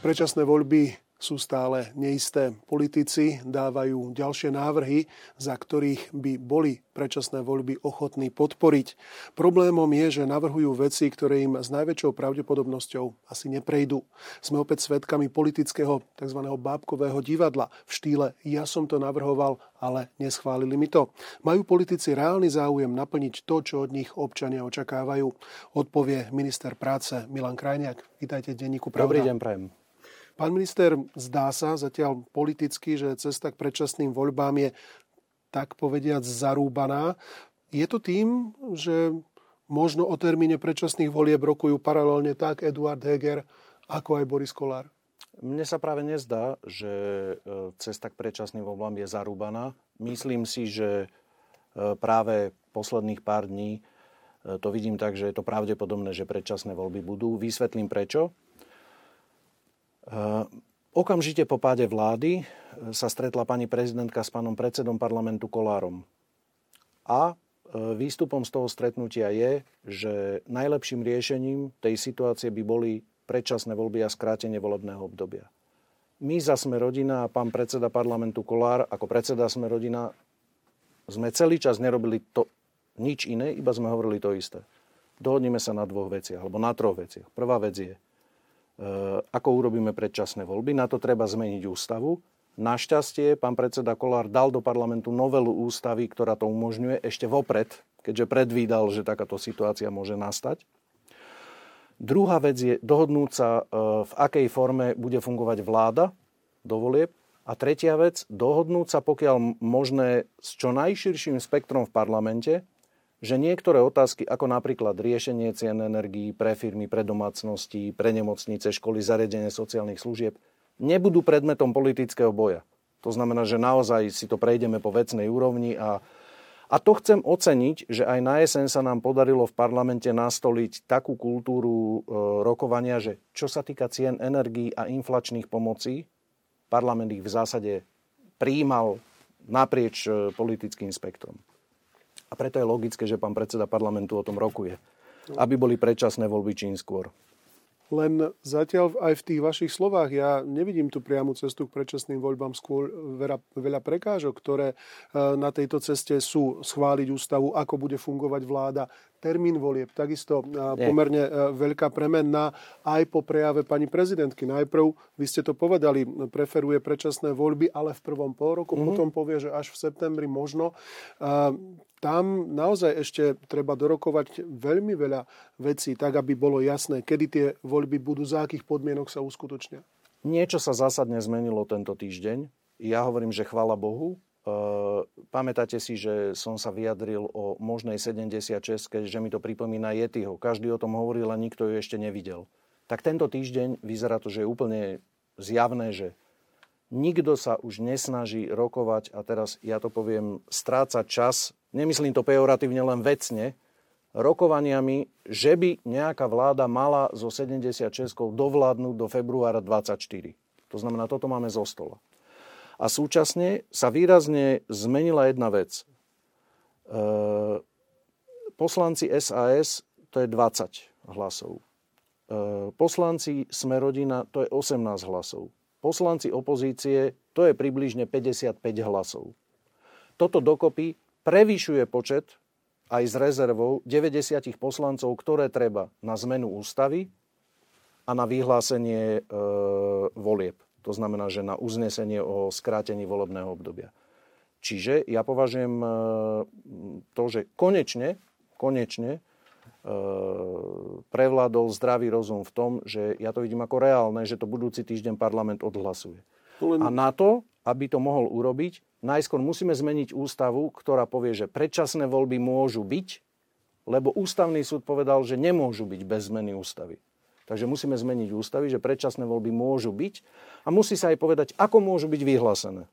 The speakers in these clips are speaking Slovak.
Predčasné voľby sú stále neisté. Politici dávajú ďalšie návrhy, za ktorých by boli predčasné voľby ochotní podporiť. Problémom je, že navrhujú veci, ktoré im s najväčšou pravdepodobnosťou asi neprejdú. Sme opäť svedkami politického tzv. bábkového divadla v štýle ja som to navrhoval, ale neschválili mi to. Majú politici reálny záujem naplniť to, čo od nich občania očakávajú? Odpovie minister práce Milan Krajniak. Vítajte v denníku Pravda. Dobrý deň, prajem. Pán minister, zdá sa zatiaľ politicky, že cesta k predčasným voľbám je tak povediať zarúbaná. Je to tým, že možno o termíne predčasných volieb rokujú paralelne tak Eduard Heger, ako aj Boris Kolár? Mne sa práve nezdá, že e, cesta k predčasným voľbám je zarúbaná. Myslím si, že e, práve posledných pár dní e, to vidím tak, že je to pravdepodobné, že predčasné voľby budú. Vysvetlím prečo. Eh, okamžite po páde vlády eh, sa stretla pani prezidentka s pánom predsedom parlamentu Kolárom. A eh, výstupom z toho stretnutia je, že najlepším riešením tej situácie by boli predčasné voľby a skrátenie volebného obdobia. My za Sme rodina a pán predseda parlamentu Kolár, ako predseda Sme rodina, sme celý čas nerobili to nič iné, iba sme hovorili to isté. Dohodneme sa na dvoch veciach, alebo na troch veciach. Prvá vec je, ako urobíme predčasné voľby. Na to treba zmeniť ústavu. Našťastie pán predseda Kolár dal do parlamentu novelu ústavy, ktorá to umožňuje ešte vopred, keďže predvídal, že takáto situácia môže nastať. Druhá vec je dohodnúť sa, e, v akej forme bude fungovať vláda do volieb. A tretia vec, dohodnúť sa pokiaľ možné s čo najširším spektrom v parlamente, že niektoré otázky, ako napríklad riešenie cien energií pre firmy, pre domácnosti, pre nemocnice, školy, zariadenie sociálnych služieb, nebudú predmetom politického boja. To znamená, že naozaj si to prejdeme po vecnej úrovni a, a to chcem oceniť, že aj na jeseň sa nám podarilo v parlamente nastoliť takú kultúru e, rokovania, že čo sa týka cien energií a inflačných pomocí, parlament ich v zásade príjmal naprieč e, politickým spektrom. A preto je logické, že pán predseda parlamentu o tom rokuje. Aby boli predčasné voľby čím skôr. Len zatiaľ aj v tých vašich slovách ja nevidím tú priamu cestu k predčasným voľbám, skôr veľa, veľa prekážok, ktoré e, na tejto ceste sú schváliť ústavu, ako bude fungovať vláda, termín volieb, takisto e, pomerne e, veľká premenná aj po prejave pani prezidentky. Najprv, vy ste to povedali, preferuje predčasné voľby, ale v prvom pol roku, mm-hmm. potom povie, že až v septembri možno tam naozaj ešte treba dorokovať veľmi veľa vecí, tak aby bolo jasné, kedy tie voľby budú, za akých podmienok sa uskutočnia. Niečo sa zásadne zmenilo tento týždeň. Ja hovorím, že chvála Bohu. E, pamätáte si, že som sa vyjadril o možnej 76, že mi to pripomína Yetiho. Každý o tom hovoril a nikto ju ešte nevidel. Tak tento týždeň vyzerá to, že je úplne zjavné, že nikto sa už nesnaží rokovať a teraz ja to poviem, strácať čas nemyslím to pejoratívne len vecne, rokovaniami, že by nejaká vláda mala zo 76 dovládnuť do februára 24. To znamená, toto máme zo stola. A súčasne sa výrazne zmenila jedna vec. E, poslanci SAS to je 20 hlasov. E, poslanci Smerodina to je 18 hlasov. Poslanci opozície to je približne 55 hlasov. Toto dokopy prevyšuje počet aj s rezervou 90 poslancov, ktoré treba na zmenu ústavy a na vyhlásenie e, volieb. To znamená, že na uznesenie o skrátení volebného obdobia. Čiže ja považujem e, to, že konečne, konečne e, prevládol zdravý rozum v tom, že ja to vidím ako reálne, že to budúci týždeň parlament odhlasuje. A na to, aby to mohol urobiť, najskôr musíme zmeniť ústavu, ktorá povie, že predčasné voľby môžu byť, lebo ústavný súd povedal, že nemôžu byť bez zmeny ústavy. Takže musíme zmeniť ústavy, že predčasné voľby môžu byť a musí sa aj povedať, ako môžu byť vyhlásené. E,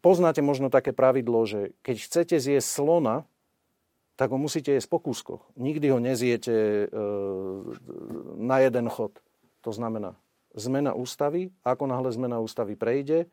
poznáte možno také pravidlo, že keď chcete zjesť slona, tak ho musíte jesť po kúskoch. Nikdy ho nezjete e, na jeden chod. To znamená zmena ústavy, ako náhle zmena ústavy prejde,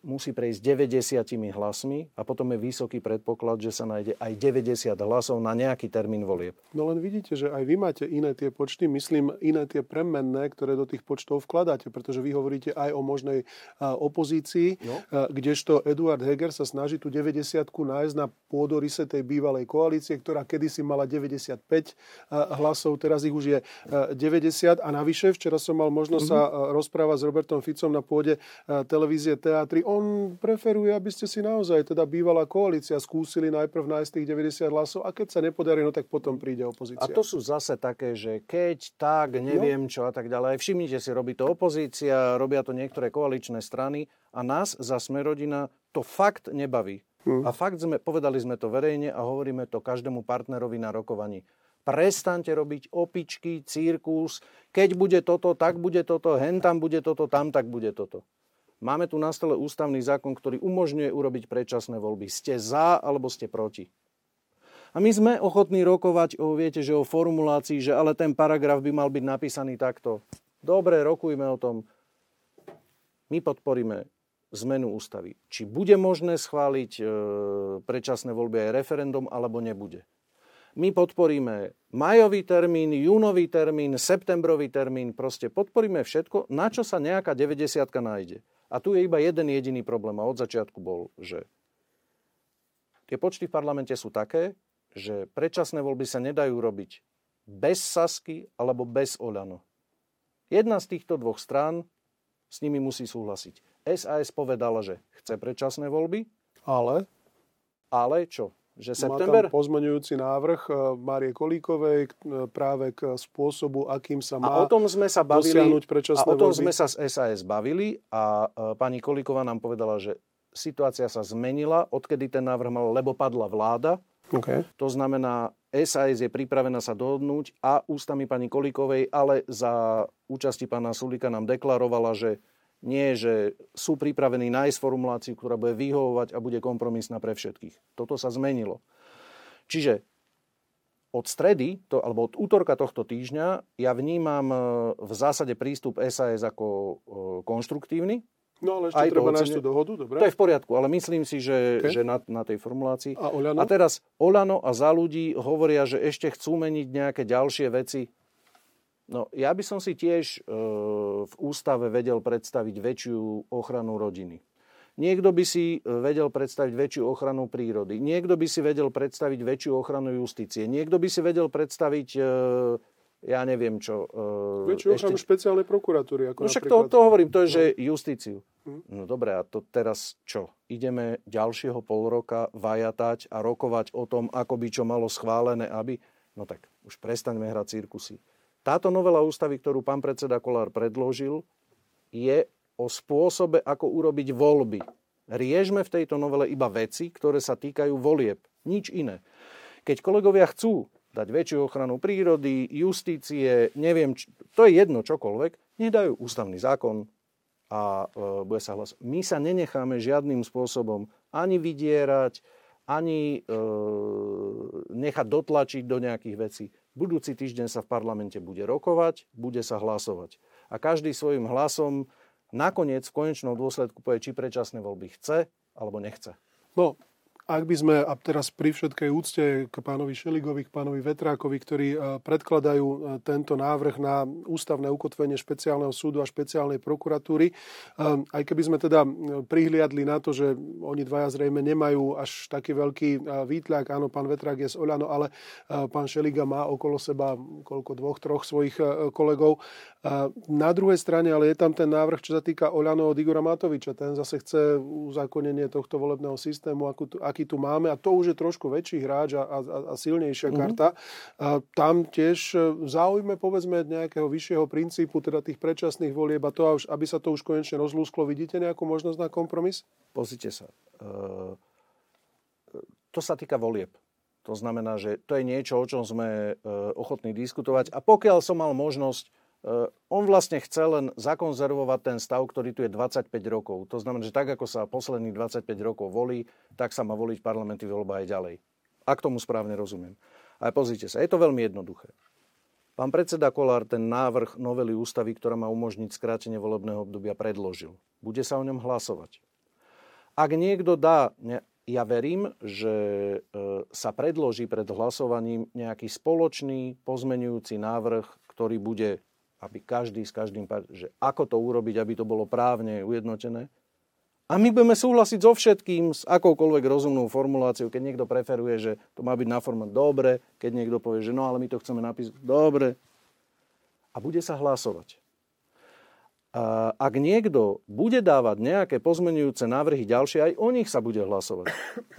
musí prejsť 90 hlasmi a potom je vysoký predpoklad, že sa nájde aj 90 hlasov na nejaký termín volieb. No len vidíte, že aj vy máte iné tie počty, myslím iné tie premenné, ktoré do tých počtov vkladáte, pretože vy hovoríte aj o možnej opozícii, no. kdežto Eduard Heger sa snaží tú 90 nájsť na pôdorise tej bývalej koalície, ktorá kedysi mala 95 hlasov, teraz ich už je 90 a navyše, včera som mal možnosť mm-hmm. sa rozprávať s Robertom Ficom na pôde televízie Teatry on preferuje, aby ste si naozaj, teda bývalá koalícia, skúsili najprv nájsť tých 90 hlasov a keď sa nepodarí, no tak potom príde opozícia. A to sú zase také, že keď, tak, neviem no. čo a tak ďalej. Všimnite si, robí to opozícia, robia to niektoré koaličné strany a nás za Smerodina to fakt nebaví. Hmm. A fakt sme, povedali sme to verejne a hovoríme to každému partnerovi na rokovaní. Prestaňte robiť opičky, cirkus. Keď bude toto, tak bude toto, hen tam bude toto, tam tak bude toto. Máme tu na stole ústavný zákon, ktorý umožňuje urobiť predčasné voľby. Ste za alebo ste proti. A my sme ochotní rokovať o, viete, že o formulácii, že ale ten paragraf by mal byť napísaný takto. Dobre, rokujme o tom. My podporíme zmenu ústavy. Či bude možné schváliť e, predčasné voľby aj referendum, alebo nebude. My podporíme majový termín, júnový termín, septembrový termín, proste podporíme všetko, na čo sa nejaká 90 nájde. A tu je iba jeden jediný problém a od začiatku bol, že tie počty v parlamente sú také, že predčasné voľby sa nedajú robiť bez Sasky alebo bez Oľano. Jedna z týchto dvoch strán s nimi musí súhlasiť. SAS povedala, že chce predčasné voľby. Ale? Ale čo? Že september? Má tam pozmeňujúci návrh eh, Márie Kolíkovej eh, práve k spôsobu, akým sa má a o tom sme sa bavili, dosiahnuť predčasné A o tom voľby. sme sa z SAS bavili a eh, pani Kolíková nám povedala, že situácia sa zmenila, odkedy ten návrh mal, lebo padla vláda. Okay. To znamená, SAS je pripravená sa dohodnúť a ústami pani Kolíkovej, ale za účasti pána Sulika nám deklarovala, že nie, že sú pripravení nájsť formuláciu, ktorá bude vyhovovať a bude kompromisná pre všetkých. Toto sa zmenilo. Čiže od stredy, to, alebo od útorka tohto týždňa, ja vnímam e, v zásade prístup SAS ako e, konštruktívny. No ale ešte Aj treba nájsť tú dohodu, dobre? To je v poriadku, ale myslím si, že, okay. že na, na tej formulácii. A, Oľano? a teraz Olano a za ľudí hovoria, že ešte chcú meniť nejaké ďalšie veci. No, ja by som si tiež e, v ústave vedel predstaviť väčšiu ochranu rodiny. Niekto by si vedel predstaviť väčšiu ochranu prírody. Niekto by si vedel predstaviť väčšiu ochranu justície. Niekto by si vedel predstaviť, e, ja neviem čo. E, väčšiu ochranu ešte... špeciálnej prokuratúry. Ako no však napríklad... to, to hovorím, to je, že no. justíciu. Hm. No dobre, a to teraz čo? Ideme ďalšieho pol roka vajatať a rokovať o tom, ako by čo malo schválené, aby... No tak, už prestaňme hrať cirkusy. Táto novela ústavy, ktorú pán predseda Kolár predložil, je o spôsobe, ako urobiť voľby. Riežme v tejto novele iba veci, ktoré sa týkajú volieb. Nič iné. Keď kolegovia chcú dať väčšiu ochranu prírody, justície, neviem, to je jedno čokoľvek, nedajú ústavný zákon a e, bude sa hlasovať. My sa nenecháme žiadnym spôsobom ani vydierať, ani e, nechať dotlačiť do nejakých vecí. Budúci týždeň sa v parlamente bude rokovať, bude sa hlasovať. A každý svojim hlasom nakoniec v konečnom dôsledku povie, či predčasné voľby chce alebo nechce. No, ak by sme, a teraz pri všetkej úcte k pánovi Šeligovi, k pánovi Vetrákovi, ktorí e, predkladajú e, tento návrh na ústavné ukotvenie špeciálneho súdu a špeciálnej prokuratúry, e, aj keby sme teda prihliadli na to, že oni dvaja zrejme nemajú až taký veľký výtľak, áno, pán Vetrák je z Oľano, ale pán Šeliga má okolo seba koľko dvoch, troch svojich kolegov. Na druhej strane, ale je tam ten návrh, čo sa týka Oľano od Igora Matoviča. Ten zase chce uzákonenie tohto volebného systému, aký aký tu máme, a to už je trošku väčší hráč a, a, a silnejšia mm-hmm. karta, a tam tiež e, záujme povedzme nejakého vyššieho princípu, teda tých predčasných volieb a to, aby sa to už konečne rozlúsklo. Vidíte nejakú možnosť na kompromis? Pozrite sa. E, to sa týka volieb. To znamená, že to je niečo, o čom sme e, ochotní diskutovať. A pokiaľ som mal možnosť on vlastne chce len zakonzervovať ten stav, ktorý tu je 25 rokov. To znamená, že tak, ako sa posledných 25 rokov volí, tak sa má voliť parlamenty voľba aj ďalej. Ak tomu správne rozumiem. Ale pozrite sa, je to veľmi jednoduché. Pán predseda Kolár ten návrh novely ústavy, ktorá má umožniť skrátenie volebného obdobia, predložil. Bude sa o ňom hlasovať. Ak niekto dá, ja verím, že e, sa predloží pred hlasovaním nejaký spoločný pozmenujúci návrh, ktorý bude, aby každý s každým, že ako to urobiť, aby to bolo právne ujednotené. A my budeme súhlasiť so všetkým, s akoukoľvek rozumnou formuláciou, keď niekto preferuje, že to má byť na forma dobre, keď niekto povie, že no ale my to chceme napísať dobre. A bude sa hlasovať ak niekto bude dávať nejaké pozmenujúce návrhy ďalšie, aj o nich sa bude hlasovať.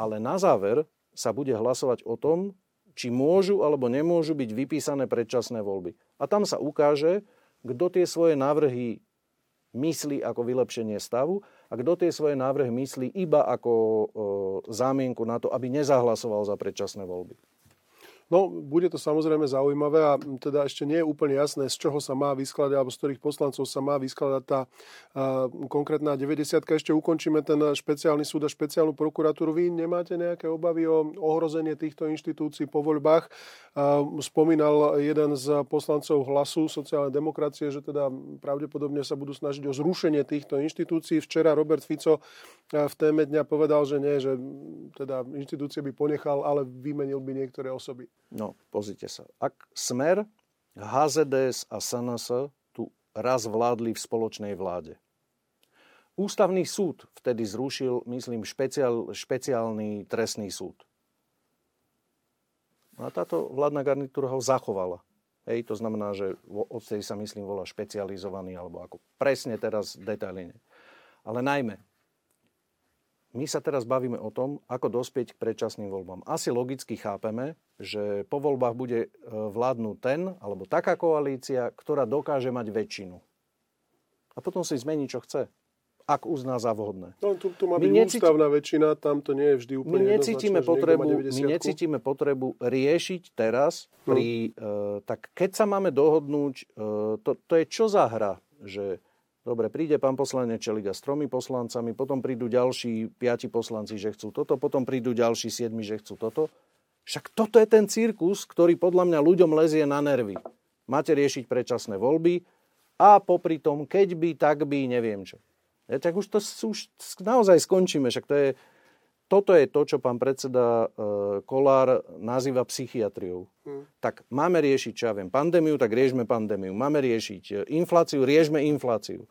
Ale na záver sa bude hlasovať o tom, či môžu alebo nemôžu byť vypísané predčasné voľby. A tam sa ukáže, kto tie svoje návrhy myslí ako vylepšenie stavu a kto tie svoje návrhy myslí iba ako e, zámienku na to, aby nezahlasoval za predčasné voľby. No, bude to samozrejme zaujímavé a teda ešte nie je úplne jasné, z čoho sa má vyskladať, alebo z ktorých poslancov sa má vyskladať tá uh, konkrétna 90 Ešte ukončíme ten špeciálny súd a špeciálnu prokuratúru. Vy nemáte nejaké obavy o ohrozenie týchto inštitúcií po voľbách? Uh, spomínal jeden z poslancov hlasu sociálnej demokracie, že teda pravdepodobne sa budú snažiť o zrušenie týchto inštitúcií. Včera Robert Fico v téme dňa povedal, že nie, že teda inštitúcie by ponechal, ale vymenil by niektoré osoby. No, pozrite sa. Ak Smer, HZDS a SNS tu raz vládli v spoločnej vláde. Ústavný súd vtedy zrušil, myslím, špeciál, špeciálny trestný súd. No a táto vládna garnitúra ho zachovala. Hej, to znamená, že odtedy sa myslím volá špecializovaný, alebo ako presne teraz detailne. Ale najmä, my sa teraz bavíme o tom, ako dospieť k predčasným voľbám. Asi logicky chápeme, že po voľbách bude e, vládnuť ten alebo taká koalícia, ktorá dokáže mať väčšinu. A potom si zmení, čo chce ak uzná za vhodné. No, tu, tu má byť necíti... ústavná väčšina, tam to nie je vždy úplne my necítime, potrebu, my necítime potrebu riešiť teraz, hm. pri, hmm. e, tak keď sa máme dohodnúť, e, to, to je čo za hra, že Dobre, príde pán poslanec Čeliga s tromi poslancami, potom prídu ďalší piati poslanci, že chcú toto, potom prídu ďalší siedmi, že chcú toto. Však toto je ten cirkus, ktorý podľa mňa ľuďom lezie na nervy. Máte riešiť predčasné voľby a popri tom, keď by, tak by, neviem čo. Ja, tak už to už naozaj skončíme. Však to je, toto je to, čo pán predseda e, Kolár nazýva psychiatriou. Hmm. Tak máme riešiť, čo ja viem, pandémiu, tak riešme pandémiu. Máme riešiť e, infláciu, riešme infláciu.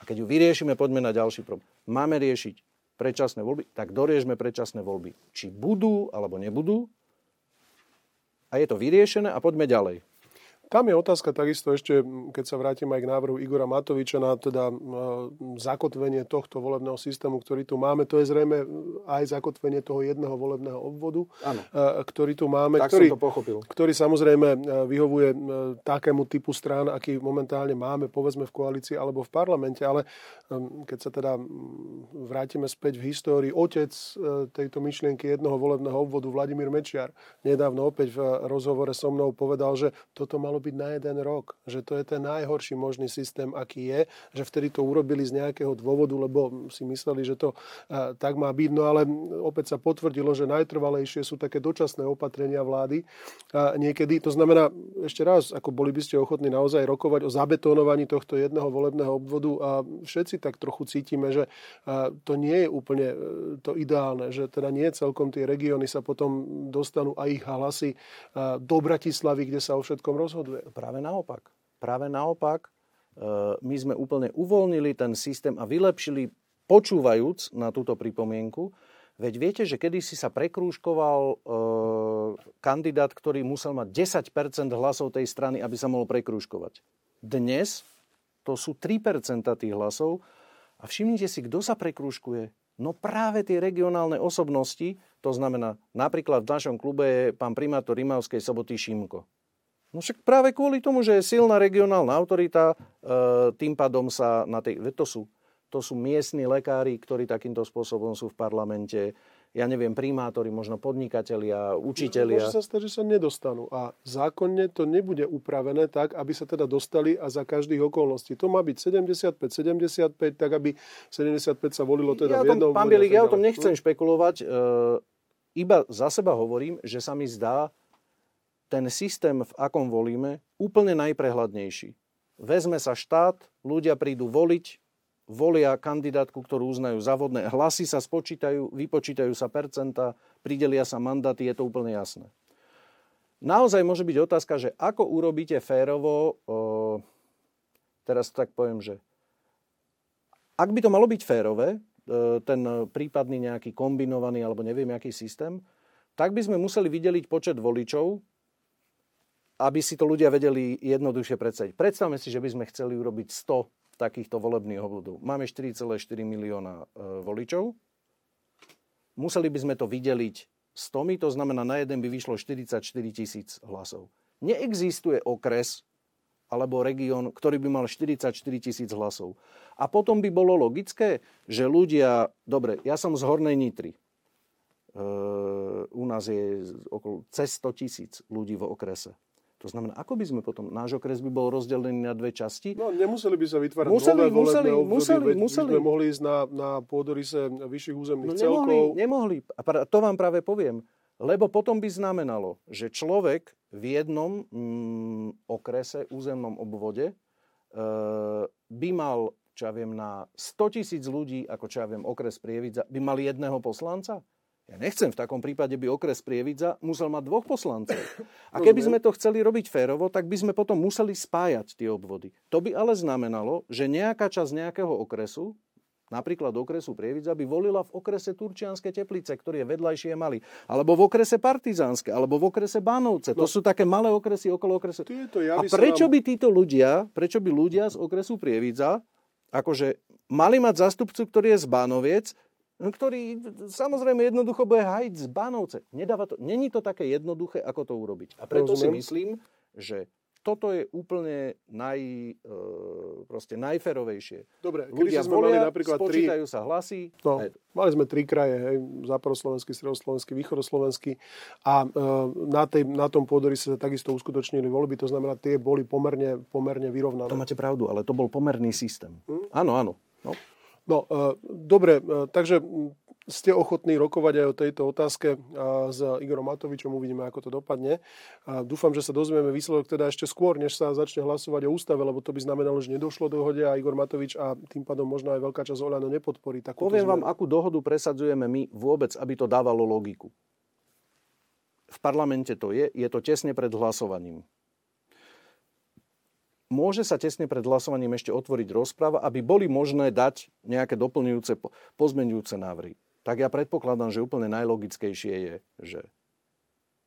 A keď ju vyriešime, poďme na ďalší problém. Máme riešiť predčasné voľby, tak doriežme predčasné voľby. Či budú alebo nebudú, a je to vyriešené a poďme ďalej. Tam je otázka takisto ešte, keď sa vrátim aj k návrhu Igora Matoviča na teda zakotvenie tohto volebného systému, ktorý tu máme. To je zrejme aj zakotvenie toho jedného volebného obvodu, ano. ktorý tu máme. Tak ktorý, som to pochopil. Ktorý samozrejme vyhovuje takému typu strán, aký momentálne máme, povedzme v koalícii alebo v parlamente. Ale keď sa teda vrátime späť v histórii, otec e, tejto myšlienky jednoho volebného obvodu, Vladimír Mečiar, nedávno opäť v rozhovore so mnou povedal, že toto malo malo byť na jeden rok. Že to je ten najhorší možný systém, aký je. Že vtedy to urobili z nejakého dôvodu, lebo si mysleli, že to uh, tak má byť. No ale opäť sa potvrdilo, že najtrvalejšie sú také dočasné opatrenia vlády. Uh, niekedy, to znamená, ešte raz, ako boli by ste ochotní naozaj rokovať o zabetónovaní tohto jedného volebného obvodu a všetci tak trochu cítime, že uh, to nie je úplne to ideálne, že teda nie celkom tie regióny sa potom dostanú a ich hlasy do Bratislavy, kde sa o všetkom rozhodujú rozhoduje. Práve naopak. Práve naopak, e, my sme úplne uvoľnili ten systém a vylepšili, počúvajúc na túto pripomienku, Veď viete, že kedysi sa prekrúžkoval e, kandidát, ktorý musel mať 10% hlasov tej strany, aby sa mohol prekrúžkovať. Dnes to sú 3% tých hlasov a všimnite si, kto sa prekrúžkuje. No práve tie regionálne osobnosti, to znamená, napríklad v našom klube je pán primátor Rimavskej soboty Šimko. No však práve kvôli tomu, že je silná regionálna autorita, e, tým pádom sa na tej... To sú, to sú miestni lekári, ktorí takýmto spôsobom sú v parlamente, ja neviem, primátori, možno podnikatelia, učitelia. Môže sa stať, že sa nedostanú. A zákonne to nebude upravené tak, aby sa teda dostali a za každých okolností. To má byť 75-75, tak aby 75 sa volilo teda ja v jednom... Pán Bielik, ja o tom nechcem špekulovať. E, iba za seba hovorím, že sa mi zdá, ten systém, v akom volíme, úplne najprehľadnejší. Vezme sa štát, ľudia prídu voliť volia kandidátku, ktorú uznajú za vodné. Hlasy sa spočítajú, vypočítajú sa percenta, pridelia sa mandáty, je to úplne jasné. Naozaj môže byť otázka, že ako urobíte férovo, teraz tak poviem, že ak by to malo byť férové, e, ten prípadný nejaký kombinovaný alebo neviem aký systém, tak by sme museli vydeliť počet voličov, aby si to ľudia vedeli jednoduchšie predstaviť. Predstavme si, že by sme chceli urobiť 100 takýchto volebných obvodov. Máme 4,4 milióna e, voličov. Museli by sme to vydeliť 100, to znamená na jeden by vyšlo 44 tisíc hlasov. Neexistuje okres alebo región, ktorý by mal 44 tisíc hlasov. A potom by bolo logické, že ľudia... Dobre, ja som z Hornej Nitry. E, u nás je okolo cez 100 tisíc ľudí v okrese. To znamená, ako by sme potom, náš okres by bol rozdelený na dve časti? No, nemuseli by sa vytvárať museli, nové museli, obvody, museli, veď museli. sme mohli ísť na, na pôdorise vyšších územných no, celkov. Nemohli, nemohli. A to vám práve poviem. Lebo potom by znamenalo, že človek v jednom mm, okrese, územnom obvode, e, by mal, čo ja viem, na 100 tisíc ľudí, ako čo ja viem, okres Prievidza, by mal jedného poslanca? Ja nechcem, v takom prípade by okres Prievidza musel mať dvoch poslancov. A keby sme to chceli robiť férovo, tak by sme potom museli spájať tie obvody. To by ale znamenalo, že nejaká časť nejakého okresu, napríklad okresu Prievidza, by volila v okrese Turčianske Teplice, ktorý je vedľajšie mali, alebo v okrese Partizánske, alebo v okrese Bánovce. To no, sú také malé okresy okolo okresu. A prečo by títo ľudia, prečo by ľudia z okresu Prievidza akože mali mať zastupcu, ktorý je z Bánoviec, ktorý samozrejme jednoducho bude hajiť z Banovce. Nedáva to, není to také jednoduché, ako to urobiť. A preto Rozumiem. si myslím, že toto je úplne naj, e, proste najferovejšie. Dobre, Ľudia sme volia, mali napríklad tri... sa hlasy. No, mali sme tri kraje, hej, západoslovenský, stredoslovenský, východoslovenský a e, na, tej, na tom pôdori sa takisto uskutočnili voľby, to znamená, tie boli pomerne, pomerne vyrovnané. To máte pravdu, ale to bol pomerný systém. Hm? Áno, áno. No. No, e, dobre, e, takže ste ochotní rokovať aj o tejto otázke s Igorom Matovičom, uvidíme, ako to dopadne. Dúfam, že sa dozvieme výsledok teda ešte skôr, než sa začne hlasovať o ústave, lebo to by znamenalo, že nedošlo dohode a Igor Matovič a tým pádom možno aj veľká časť Oľano nepodporí. Poviem zmenu. vám, akú dohodu presadzujeme my vôbec, aby to dávalo logiku. V parlamente to je, je to tesne pred hlasovaním môže sa tesne pred hlasovaním ešte otvoriť rozpráva, aby boli možné dať nejaké doplňujúce, pozmenujúce návrhy. Tak ja predpokladám, že úplne najlogickejšie je, že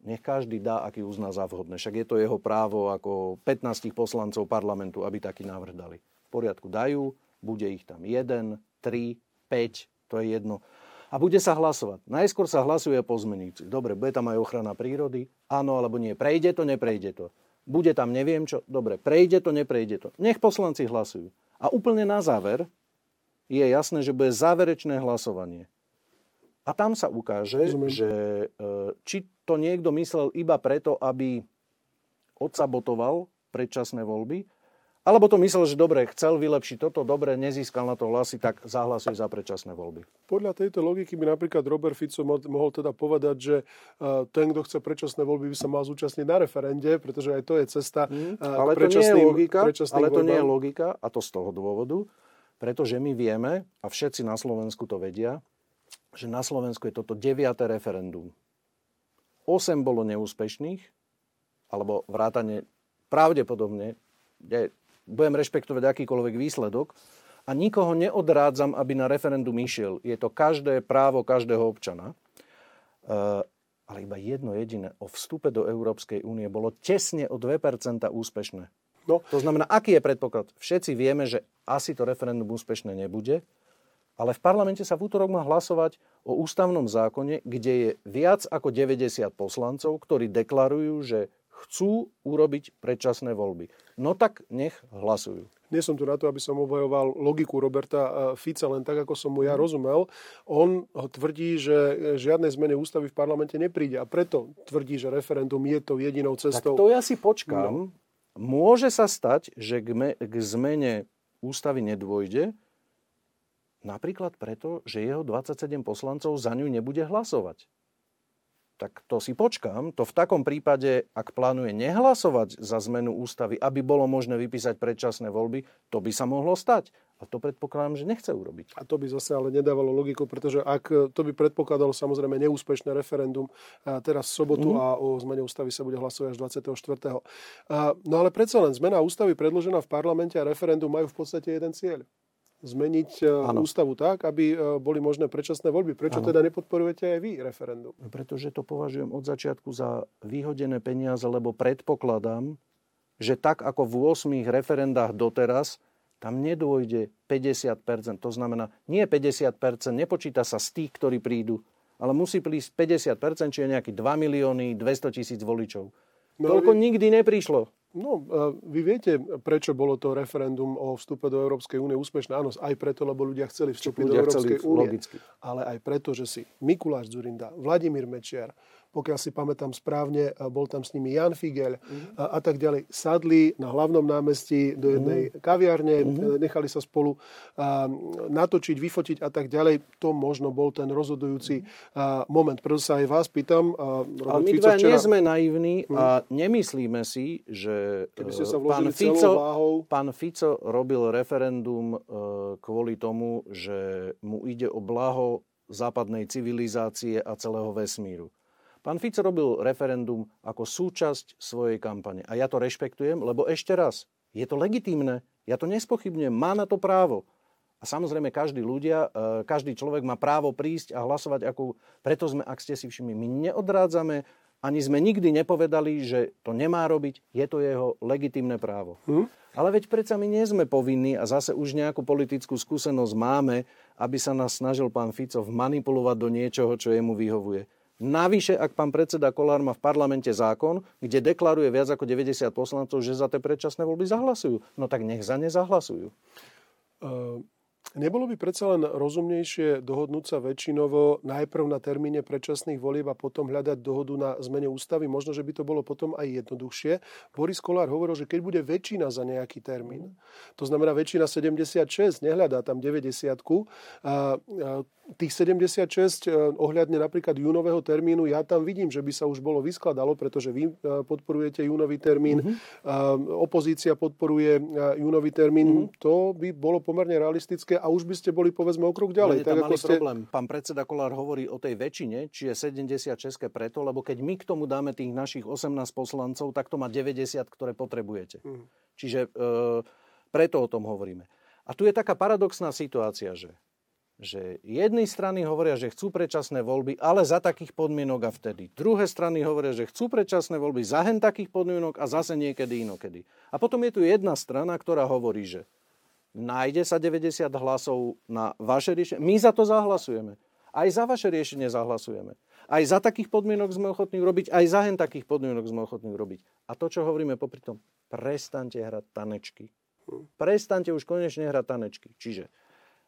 nech každý dá, aký uzná za vhodné. Však je to jeho právo ako 15 poslancov parlamentu, aby taký návrh dali. V poriadku dajú, bude ich tam 1, 3, 5, to je jedno. A bude sa hlasovať. Najskôr sa hlasuje o pozmenujúcich. Dobre, bude tam aj ochrana prírody? Áno alebo nie. Prejde to, neprejde to bude tam neviem čo, dobre, prejde to, neprejde to. Nech poslanci hlasujú. A úplne na záver je jasné, že bude záverečné hlasovanie. A tam sa ukáže, Rozumiem. že e, či to niekto myslel iba preto, aby odsabotoval predčasné voľby, alebo to myslel, že dobre, chcel vylepšiť toto, dobre, nezískal na to hlasy, tak zahlasuje za predčasné voľby. Podľa tejto logiky by napríklad Robert Fico mohol teda povedať, že e, ten, kto chce predčasné voľby, by sa mal zúčastniť na referende, pretože aj to je cesta mm, ale to nie je logika, Ale to voľbám. nie je logika, a to z toho dôvodu, pretože my vieme, a všetci na Slovensku to vedia, že na Slovensku je toto deviaté referendum. 8 bolo neúspešných, alebo vrátane pravdepodobne, budem rešpektovať akýkoľvek výsledok a nikoho neodrádzam, aby na referendum išiel. Je to každé právo každého občana. E, ale iba jedno jediné. O vstupe do Európskej únie bolo tesne o 2% úspešné. No. To znamená, aký je predpoklad? Všetci vieme, že asi to referendum úspešné nebude, ale v parlamente sa v útorok má hlasovať o ústavnom zákone, kde je viac ako 90 poslancov, ktorí deklarujú, že chcú urobiť predčasné voľby. No tak nech hlasujú. Nie som tu na to, aby som obhajoval logiku Roberta eh, Fica, len tak, ako som mu ja rozumel. On tvrdí, že žiadne zmene ústavy v parlamente nepríde a preto tvrdí, že referendum je to jedinou cestou. Tak to ja si počkám. No. Môže sa stať, že k zmene ústavy nedôjde, napríklad preto, že jeho 27 poslancov za ňu nebude hlasovať tak to si počkám. To v takom prípade, ak plánuje nehlasovať za zmenu ústavy, aby bolo možné vypísať predčasné voľby, to by sa mohlo stať. A to predpokladám, že nechce urobiť. A to by zase ale nedávalo logiku, pretože ak to by predpokladalo samozrejme neúspešné referendum teraz v sobotu mm. a o zmene ústavy sa bude hlasovať až 24. No ale predsa len zmena ústavy predložená v parlamente a referendum majú v podstate jeden cieľ zmeniť ano. ústavu tak, aby boli možné predčasné voľby. Prečo ano. teda nepodporujete aj vy referendum? Pretože to považujem od začiatku za vyhodené peniaze, lebo predpokladám, že tak ako v 8 referendách doteraz, tam nedôjde 50%. To znamená, nie 50%, nepočíta sa z tých, ktorí prídu, ale musí prísť 50%, čiže nejaký 2 milióny 200 tisíc voličov. No, Toľko vy... nikdy neprišlo. No, vy viete, prečo bolo to referendum o vstupe do Európskej únie úspešné? Áno, aj preto, lebo ľudia chceli vstúpiť ľudia do Európskej únie. Ale aj preto, že si Mikuláš Zurinda, Vladimír Mečiar, pokiaľ si pamätám správne, bol tam s nimi Jan Figel mm-hmm. a, a tak ďalej. Sadli na hlavnom námestí do jednej mm-hmm. kaviarne, mm-hmm. nechali sa spolu a, natočiť, vyfotiť a tak ďalej. To možno bol ten rozhodujúci a, moment. Preto sa aj vás pýtam. A, Ale my dva včera... nie sme naivní a nemyslíme si, že Keby ste sa e, pán Fico, pán Fico robil referendum e, kvôli tomu, že mu ide o blaho západnej civilizácie a celého vesmíru. Pán Fico robil referendum ako súčasť svojej kampane. A ja to rešpektujem, lebo ešte raz, je to legitímne. Ja to nespochybňujem. Má na to právo. A samozrejme, každý ľudia, e, každý človek má právo prísť a hlasovať, ako... Preto sme, ak ste si všimli, my neodrádzame, ani sme nikdy nepovedali, že to nemá robiť. Je to jeho legitímne právo. Hm? Ale veď predsa my nie sme povinní a zase už nejakú politickú skúsenosť máme, aby sa nás snažil pán Fico manipulovať do niečoho, čo jemu vyhovuje. Navyše, ak pán predseda Kolár má v parlamente zákon, kde deklaruje viac ako 90 poslancov, že za tie predčasné voľby zahlasujú, no tak nech za ne zahlasujú. Uh... Nebolo by predsa len rozumnejšie dohodnúť sa väčšinovo najprv na termíne predčasných volieb a potom hľadať dohodu na zmene ústavy? Možno, že by to bolo potom aj jednoduchšie. Boris Kolár hovoril, že keď bude väčšina za nejaký termín, to znamená väčšina 76, nehľadá tam 90 a, a tých 76 e, ohľadne napríklad júnového termínu, ja tam vidím, že by sa už bolo vyskladalo, pretože vy e, podporujete júnový termín, mm-hmm. opozícia podporuje júnový termín. Mm-hmm. To by bolo pomerne realistické a už by ste boli povedzme o krok ďalej. Je tak, ako ste... problém. Pán predseda Kolár hovorí o tej väčšine, či je 76 preto, lebo keď my k tomu dáme tých našich 18 poslancov, tak to má 90, ktoré potrebujete. Mm. Čiže e, preto o tom hovoríme. A tu je taká paradoxná situácia, že že jednej strany hovoria, že chcú predčasné voľby, ale za takých podmienok a vtedy. Druhé strany hovoria, že chcú predčasné voľby za hen takých podmienok a zase niekedy inokedy. A potom je tu jedna strana, ktorá hovorí, že nájde sa 90 hlasov na vaše riešenie. My za to zahlasujeme. Aj za vaše riešenie zahlasujeme. Aj za takých podmienok sme ochotní urobiť, aj za hen takých podmienok sme ochotní urobiť. A to, čo hovoríme popri tom, prestante hrať tanečky. Prestante už konečne hrať tanečky. Čiže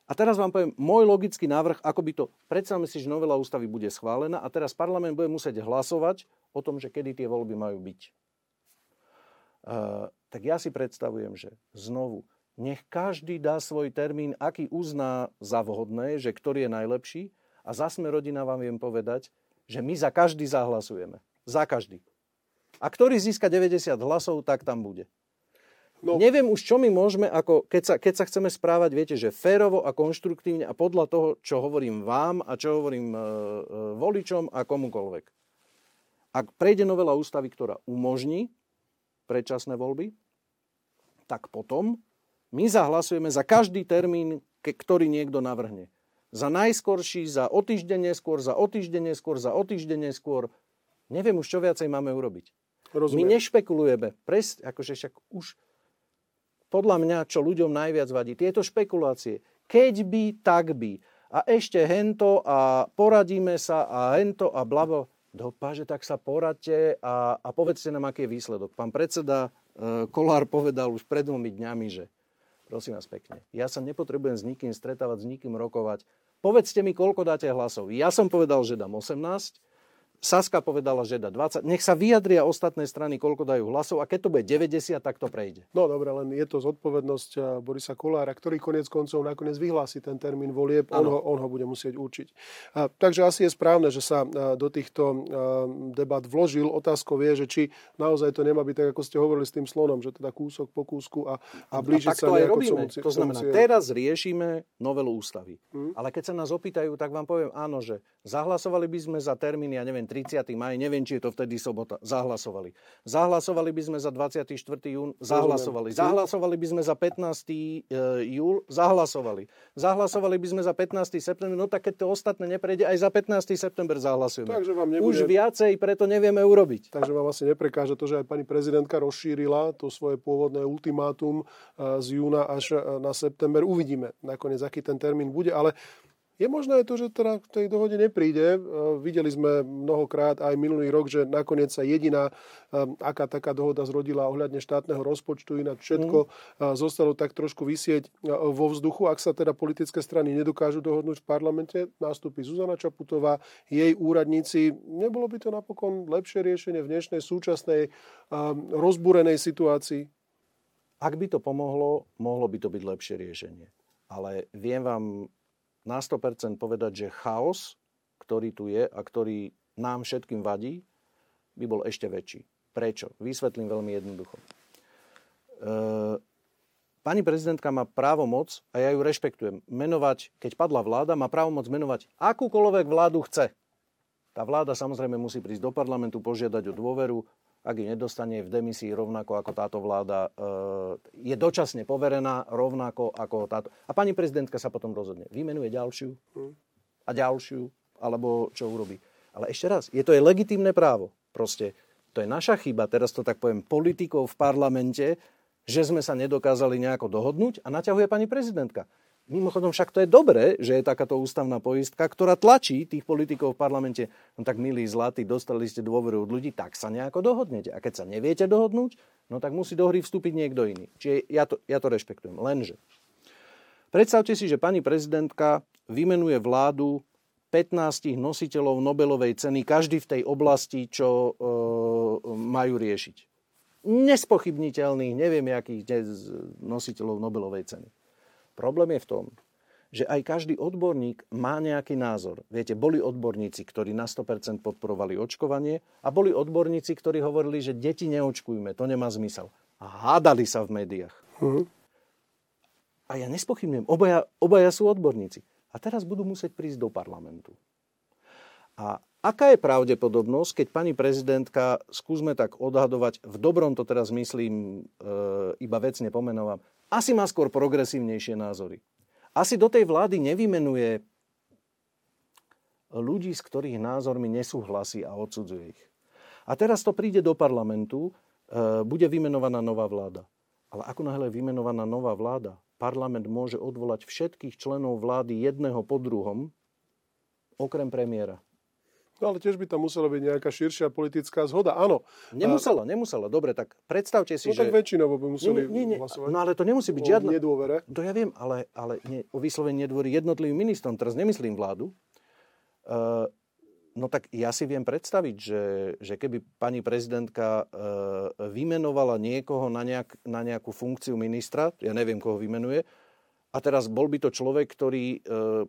a teraz vám poviem môj logický návrh, ako by to... Predstavme si, že novela ústavy bude schválená a teraz parlament bude musieť hlasovať o tom, že kedy tie voľby majú byť. Uh, tak ja si predstavujem, že znovu nech každý dá svoj termín, aký uzná za vhodné, že ktorý je najlepší. A za sme rodina vám viem povedať, že my za každý zahlasujeme. Za každý. A ktorý získa 90 hlasov, tak tam bude. No. Neviem už, čo my môžeme, ako, keď, sa, keď sa chceme správať, viete, že férovo a konštruktívne a podľa toho, čo hovorím vám a čo hovorím e, e, voličom a komukoľvek. Ak prejde novela ústavy, ktorá umožní predčasné voľby, tak potom my zahlasujeme za každý termín, ktorý niekto navrhne. Za najskorší, za o týždeň neskôr, za o týždeň neskôr, za o týždeň neskôr. Neviem už, čo viacej máme urobiť. Rozumiem. My nešpekulujeme. Pres, akože však už podľa mňa, čo ľuďom najviac vadí, tieto špekulácie. Keď by, tak by. A ešte hento a poradíme sa a hento a blabo. Dopaže, tak sa poradte a, a povedzte nám, aký je výsledok. Pán predseda e, Kolár povedal už pred dvomi dňami, že Prosím vás pekne. Ja sa nepotrebujem s nikým stretávať, s nikým rokovať. Povedzte mi, koľko dáte hlasov. Ja som povedal, že dám 18. Saska povedala, že dá 20. Nech sa vyjadria ostatné strany, koľko dajú hlasov a keď to bude 90, tak to prejde. No dobre, len je to zodpovednosť eh, Borisa Kolára, ktorý konec koncov nakoniec vyhlási ten termín volieb, on ho, on ho bude musieť určiť. A, takže asi je správne, že sa eh, do týchto eh, debat vložil. Otázkou je, že či naozaj to nemá byť tak, ako ste hovorili s tým slonom, že teda kúsok po kúsku a, a blížiť a sa aj robíme. to znamená, teraz riešime novelu ústavy. Hmm. Ale keď sa nás opýtajú, tak vám poviem áno, že zahlasovali by sme za termín, ja neviem, 30. maj, neviem, či je to vtedy sobota, zahlasovali. Zahlasovali by sme za 24. jún, zahlasovali. Zahlasovali by sme za 15. E, júl, zahlasovali. Zahlasovali by sme za 15. september, no tak keď to ostatné neprejde, aj za 15. september zahlasujeme. Takže vám nebude... Už viacej preto nevieme urobiť. Takže vám asi neprekáže to, že aj pani prezidentka rozšírila to svoje pôvodné ultimátum e, z júna až e, na september. Uvidíme nakoniec, aký ten termín bude, ale je možné to, že teda k tej dohode nepríde. E, videli sme mnohokrát aj minulý rok, že nakoniec sa jediná e, aká taká dohoda zrodila ohľadne štátneho rozpočtu, ináč všetko mm. zostalo tak trošku vysieť vo vzduchu. Ak sa teda politické strany nedokážu dohodnúť v parlamente, nástupí Zuzana Čaputová, jej úradníci. Nebolo by to napokon lepšie riešenie v dnešnej súčasnej rozbúrenej situácii? Ak by to pomohlo, mohlo by to byť lepšie riešenie. Ale viem vám na 100% povedať, že chaos, ktorý tu je a ktorý nám všetkým vadí, by bol ešte väčší. Prečo? Vysvetlím veľmi jednoducho. E, pani prezidentka má právo moc, a ja ju rešpektujem, menovať, keď padla vláda, má právo moc menovať akúkoľvek vládu chce. Tá vláda samozrejme musí prísť do parlamentu, požiadať o dôveru, ak ji nedostane v demisii rovnako ako táto vláda, eh, je dočasne poverená rovnako ako táto. A pani prezidentka sa potom rozhodne. Vymenuje ďalšiu a ďalšiu, alebo čo urobí. Ale ešte raz, je to aj legitímne právo. Proste to je naša chyba, teraz to tak poviem, politikov v parlamente, že sme sa nedokázali nejako dohodnúť a naťahuje pani prezidentka. Mimochodom však to je dobré, že je takáto ústavná poistka, ktorá tlačí tých politikov v parlamente. No tak milí zlatí, dostali ste dôveru od ľudí, tak sa nejako dohodnete. A keď sa neviete dohodnúť, no tak musí do hry vstúpiť niekto iný. Čiže ja to, ja to rešpektujem. Lenže predstavte si, že pani prezidentka vymenuje vládu 15 nositeľov Nobelovej ceny, každý v tej oblasti, čo e, majú riešiť. Nespochybniteľných, neviem, akých nositeľov Nobelovej ceny. Problém je v tom, že aj každý odborník má nejaký názor. Viete, boli odborníci, ktorí na 100% podporovali očkovanie a boli odborníci, ktorí hovorili, že deti neočkujme, to nemá zmysel. A hádali sa v médiách. Uh-huh. A ja nespochybňujem, obaja, obaja sú odborníci. A teraz budú musieť prísť do parlamentu. A aká je pravdepodobnosť, keď pani prezidentka, skúsme tak odhadovať, v dobrom to teraz myslím, e, iba vecne pomenovám, asi má skôr progresívnejšie názory. Asi do tej vlády nevymenuje ľudí, s ktorých názormi nesúhlasí a odsudzuje ich. A teraz to príde do parlamentu, e, bude vymenovaná nová vláda. Ale ako náhle vymenovaná nová vláda, parlament môže odvolať všetkých členov vlády jedného po druhom, okrem premiéra. No ale tiež by tam musela byť nejaká širšia politická zhoda. Áno. Nemusela, nemusela. Dobre, tak predstavte si, no, že... tak väčšinovo by museli nie, nie, nie. hlasovať. No ale to nemusí byť žiadna... nedôvere. To ja viem, ale, ale nie, o vyslovení nedôvery jednotlivým ministrom. Teraz nemyslím vládu. Uh, no tak ja si viem predstaviť, že, že keby pani prezidentka uh, vymenovala niekoho na, nejak, na nejakú funkciu ministra, ja neviem, koho vymenuje, a teraz bol by to človek, ktorý e,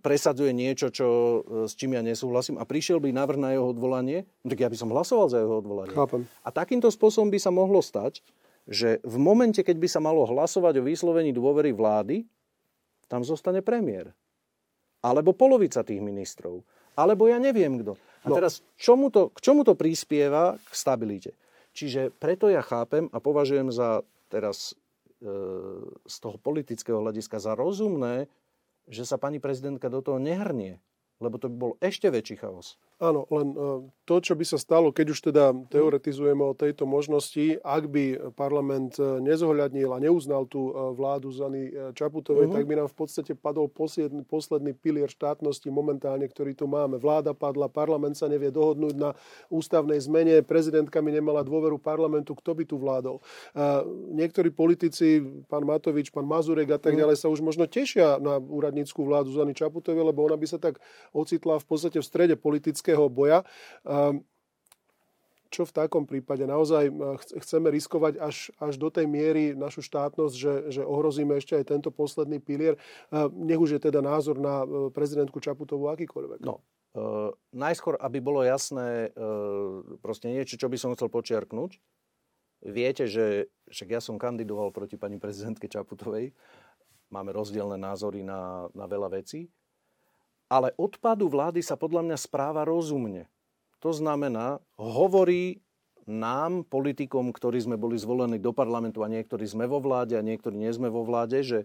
presadzuje niečo, čo, e, s čím ja nesúhlasím a prišiel by návrh na jeho odvolanie, no tak ja by som hlasoval za jeho odvolanie. Chápem. A takýmto spôsobom by sa mohlo stať, že v momente, keď by sa malo hlasovať o vyslovení dôvery vlády, tam zostane premiér. Alebo polovica tých ministrov. Alebo ja neviem kto. A no. teraz čomu to, k čomu to prispieva k stabilite? Čiže preto ja chápem a považujem za teraz z toho politického hľadiska za rozumné, že sa pani prezidentka do toho nehrnie, lebo to by bol ešte väčší chaos. Áno, len e, to, čo by sa stalo, keď už teda teoretizujeme o tejto možnosti, ak by parlament e, nezohľadnil a neuznal tú e, vládu Zany Čaputovej, uh-huh. tak by nám v podstate padol posledný, posledný pilier štátnosti momentálne, ktorý tu máme. Vláda padla, parlament sa nevie dohodnúť na ústavnej zmene, prezidentka mi nemala dôveru parlamentu, kto by tu vládol. Niektorí politici, pán Matovič, pán Mazurek a tak uh-huh. ďalej, sa už možno tešia na úradníckú vládu Zany Čaputovej, lebo ona by sa tak ocitla v podstate v strede politického politického boja. Ehm, čo v takom prípade? Naozaj chceme riskovať až, až do tej miery našu štátnosť, že, že ohrozíme ešte aj tento posledný pilier. Nech už je teda názor na prezidentku Čaputovú akýkoľvek. No, uh, najskôr, aby bolo jasné uh, proste niečo, čo by som chcel počiarknúť. Viete, že však ja som kandidoval proti pani prezidentke Čaputovej. Máme rozdielne názory na, na veľa vecí. Ale odpadu vlády sa podľa mňa správa rozumne. To znamená, hovorí nám, politikom, ktorí sme boli zvolení do parlamentu a niektorí sme vo vláde a niektorí nie sme vo vláde, že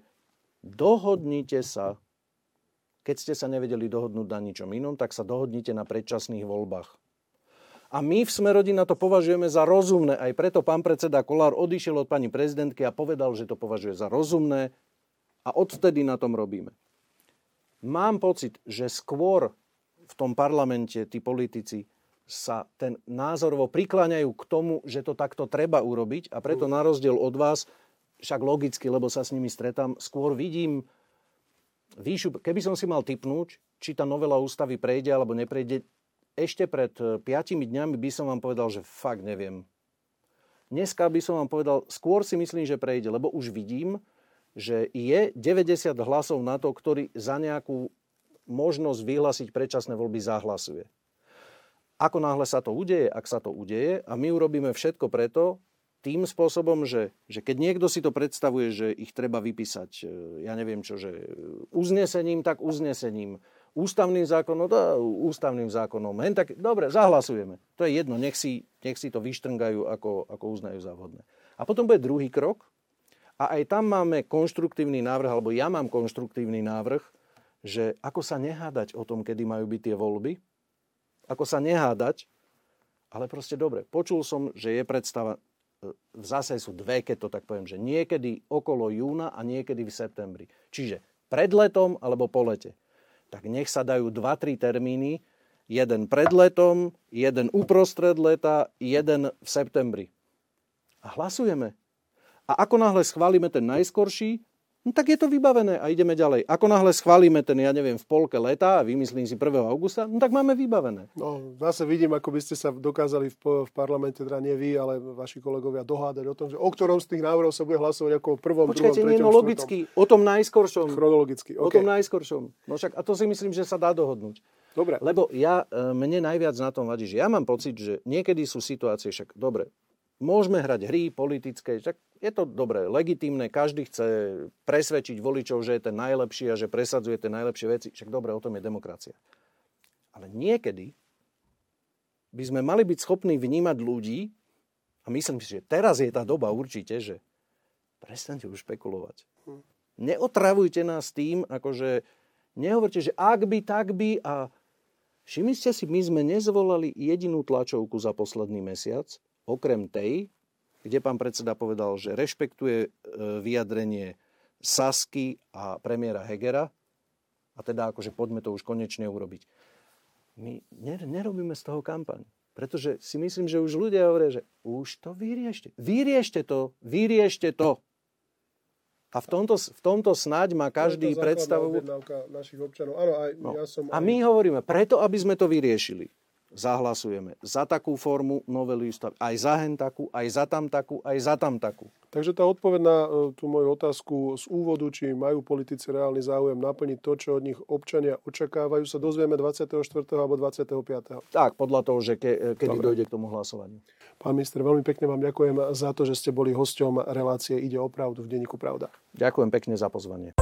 dohodnite sa, keď ste sa nevedeli dohodnúť na ničom inom, tak sa dohodnite na predčasných voľbách. A my v Sme rodina to považujeme za rozumné. Aj preto pán predseda Kolár odišiel od pani prezidentky a povedal, že to považuje za rozumné a odvtedy na tom robíme. Mám pocit, že skôr v tom parlamente tí politici sa ten názorovo prikláňajú k tomu, že to takto treba urobiť a preto na rozdiel od vás, však logicky, lebo sa s nimi stretám, skôr vidím výšu, keby som si mal typnúť, či tá novela ústavy prejde alebo neprejde, ešte pred 5 eh, dňami by som vám povedal, že fakt neviem. Dneska by som vám povedal, skôr si myslím, že prejde, lebo už vidím, že je 90 hlasov na to, ktorý za nejakú možnosť vyhlásiť predčasné voľby zahlasuje. Ako náhle sa to udeje, ak sa to udeje, a my urobíme všetko preto, tým spôsobom, že, že keď niekto si to predstavuje, že ich treba vypísať, e, ja neviem čo, že uznesením, tak uznesením, ústavným zákonom, to ústavným zákonom, hen tak, dobre, zahlasujeme. To je jedno, nech si, nech si to vyštrngajú, ako, ako uznajú za vhodné. A potom bude druhý krok, a aj tam máme konštruktívny návrh, alebo ja mám konštruktívny návrh, že ako sa nehádať o tom, kedy majú byť tie voľby, ako sa nehádať, ale proste dobre. Počul som, že je predstava, zase sú dve, keď to tak poviem, že niekedy okolo júna a niekedy v septembri. Čiže pred letom alebo po lete. Tak nech sa dajú 2-3 termíny, jeden pred letom, jeden uprostred leta, jeden v septembri. A hlasujeme. A ako náhle schválime ten najskorší, No tak je to vybavené a ideme ďalej. Ako náhle schválime ten, ja neviem, v polke leta a vymyslím si 1. augusta, no tak máme vybavené. No, zase vidím, ako by ste sa dokázali v, v parlamente, teda nie vy, ale vaši kolegovia dohádať o tom, že o ktorom z tých návrhov sa bude hlasovať ako o prvom, Počkajte, druhom, treťom, nie, no logicky, o tom najskoršom. Chronologicky, okay. O tom najskoršom. No však, a to si myslím, že sa dá dohodnúť. Dobre. Lebo ja, e, mne najviac na tom vadí, že ja mám pocit, že niekedy sú situácie, však dobre, Môžeme hrať hry politické, tak je to dobré, legitímne, každý chce presvedčiť voličov, že je ten najlepší a že presadzuje tie najlepšie veci. Však dobre, o tom je demokracia. Ale niekedy by sme mali byť schopní vnímať ľudí, a myslím si, že teraz je tá doba určite, že prestante už špekulovať. Neotravujte nás tým, akože nehovorte, že ak by, tak by a všimli ste si, my sme nezvolali jedinú tlačovku za posledný mesiac, okrem tej, kde pán predseda povedal, že rešpektuje e, vyjadrenie Sasky a premiéra Hegera a teda akože poďme to už konečne urobiť. My nerobíme z toho kampaň. Pretože si myslím, že už ľudia hovoria, že už to vyriešte. Vyriešte to, vyriešte to. A v tomto, v tomto snáď má každý predstavu... našich občanov. Áno, aj no. ja som... A my hovoríme, preto, aby sme to vyriešili zahlasujeme za takú formu novely ústavy, aj za hen takú, aj za tam takú, aj za tam takú. Takže tá odpoveď na e, tú moju otázku z úvodu, či majú politici reálny záujem naplniť to, čo od nich občania očakávajú, sa dozvieme 24. alebo 25. Tak, podľa toho, že ke, kedy Dobre. dojde k tomu hlasovaniu. Pán minister, veľmi pekne vám ďakujem za to, že ste boli hosťom relácie Ide o pravdu v denníku Pravda. Ďakujem pekne za pozvanie.